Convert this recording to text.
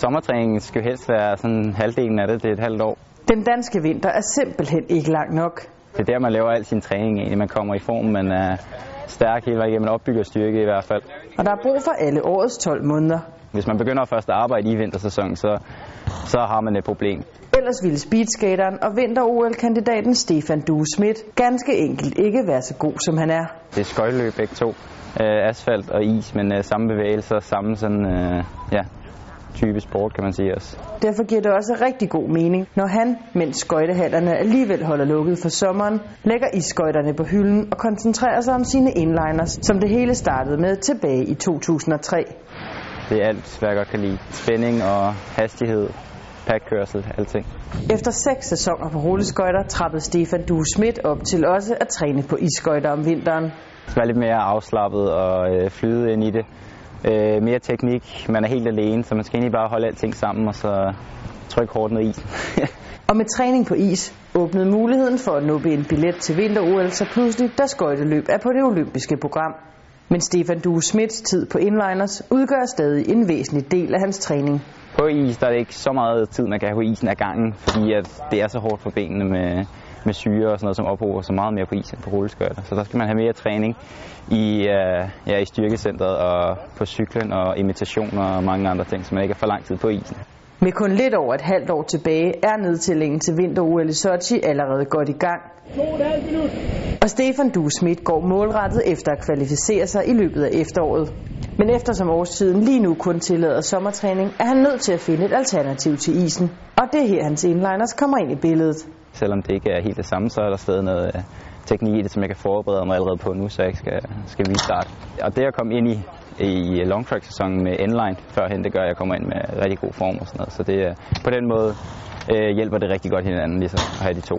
Sommertræningen skal jo helst være sådan halvdelen af det, det er et halvt år. Den danske vinter er simpelthen ikke lang nok. Det er der, man laver al sin træning egentlig. Man kommer i form, man er stærk hele vejen igennem, man opbygger styrke i hvert fald. Og der er brug for alle årets 12 måneder. Hvis man begynder først at arbejde i vintersæsonen, så, så har man et problem. Ellers ville speedskateren og vinter-OL-kandidaten Stefan Due Schmidt ganske enkelt ikke være så god, som han er. Det er skøjteløb begge to. Øh, asfalt og is, men øh, samme bevægelser, samme sådan, øh, ja, type sport, kan man sige også. Derfor giver det også rigtig god mening, når han, mens skøjtehallerne alligevel holder lukket for sommeren, lægger isskøjterne på hylden og koncentrerer sig om sine inliners, som det hele startede med tilbage i 2003. Det er alt, hvad jeg godt kan lide. Spænding og hastighed, pakkørsel, alting. Efter seks sæsoner på rulleskøjter trappede Stefan Due Schmidt op til også at træne på isskøjter om vinteren. Det være lidt mere afslappet og øh, flyde ind i det. Øh, mere teknik, man er helt alene, så man skal egentlig bare holde alting sammen og så trykke hårdt ned i isen. og med træning på is åbnede muligheden for at nuppe en billet til vinter-OL så pludselig, da skøjteløb er på det olympiske program. Men Stefan Due Smits tid på inliners udgør stadig en væsentlig del af hans træning. På is der er det ikke så meget tid, man kan have på isen af gangen, fordi at det er så hårdt for benene med, med syre og sådan noget, som ophober så meget mere på is end på rulleskøjter. Så der skal man have mere træning i, øh, ja, i styrkecentret og på cyklen og imitationer og mange andre ting, så man ikke er for lang tid på isen. Med kun lidt over et halvt år tilbage er nedtællingen til vinter-OL i Sochi allerede godt i gang. Og Stefan Du Schmidt går målrettet efter at kvalificere sig i løbet af efteråret. Men eftersom årstiden lige nu kun tillader sommertræning, er han nødt til at finde et alternativ til isen. Og det er her hans inliners kommer ind i billedet. Selvom det ikke er helt det samme, så er der stadig noget øh, teknik i det, som jeg kan forberede mig allerede på nu, så jeg ikke skal, skal vi starte. Og det at komme ind i, i long track sæsonen med endline førhen, det gør, at jeg kommer ind med rigtig god form og sådan noget. Så det, øh, på den måde øh, hjælper det rigtig godt hinanden, ligesom at have de to.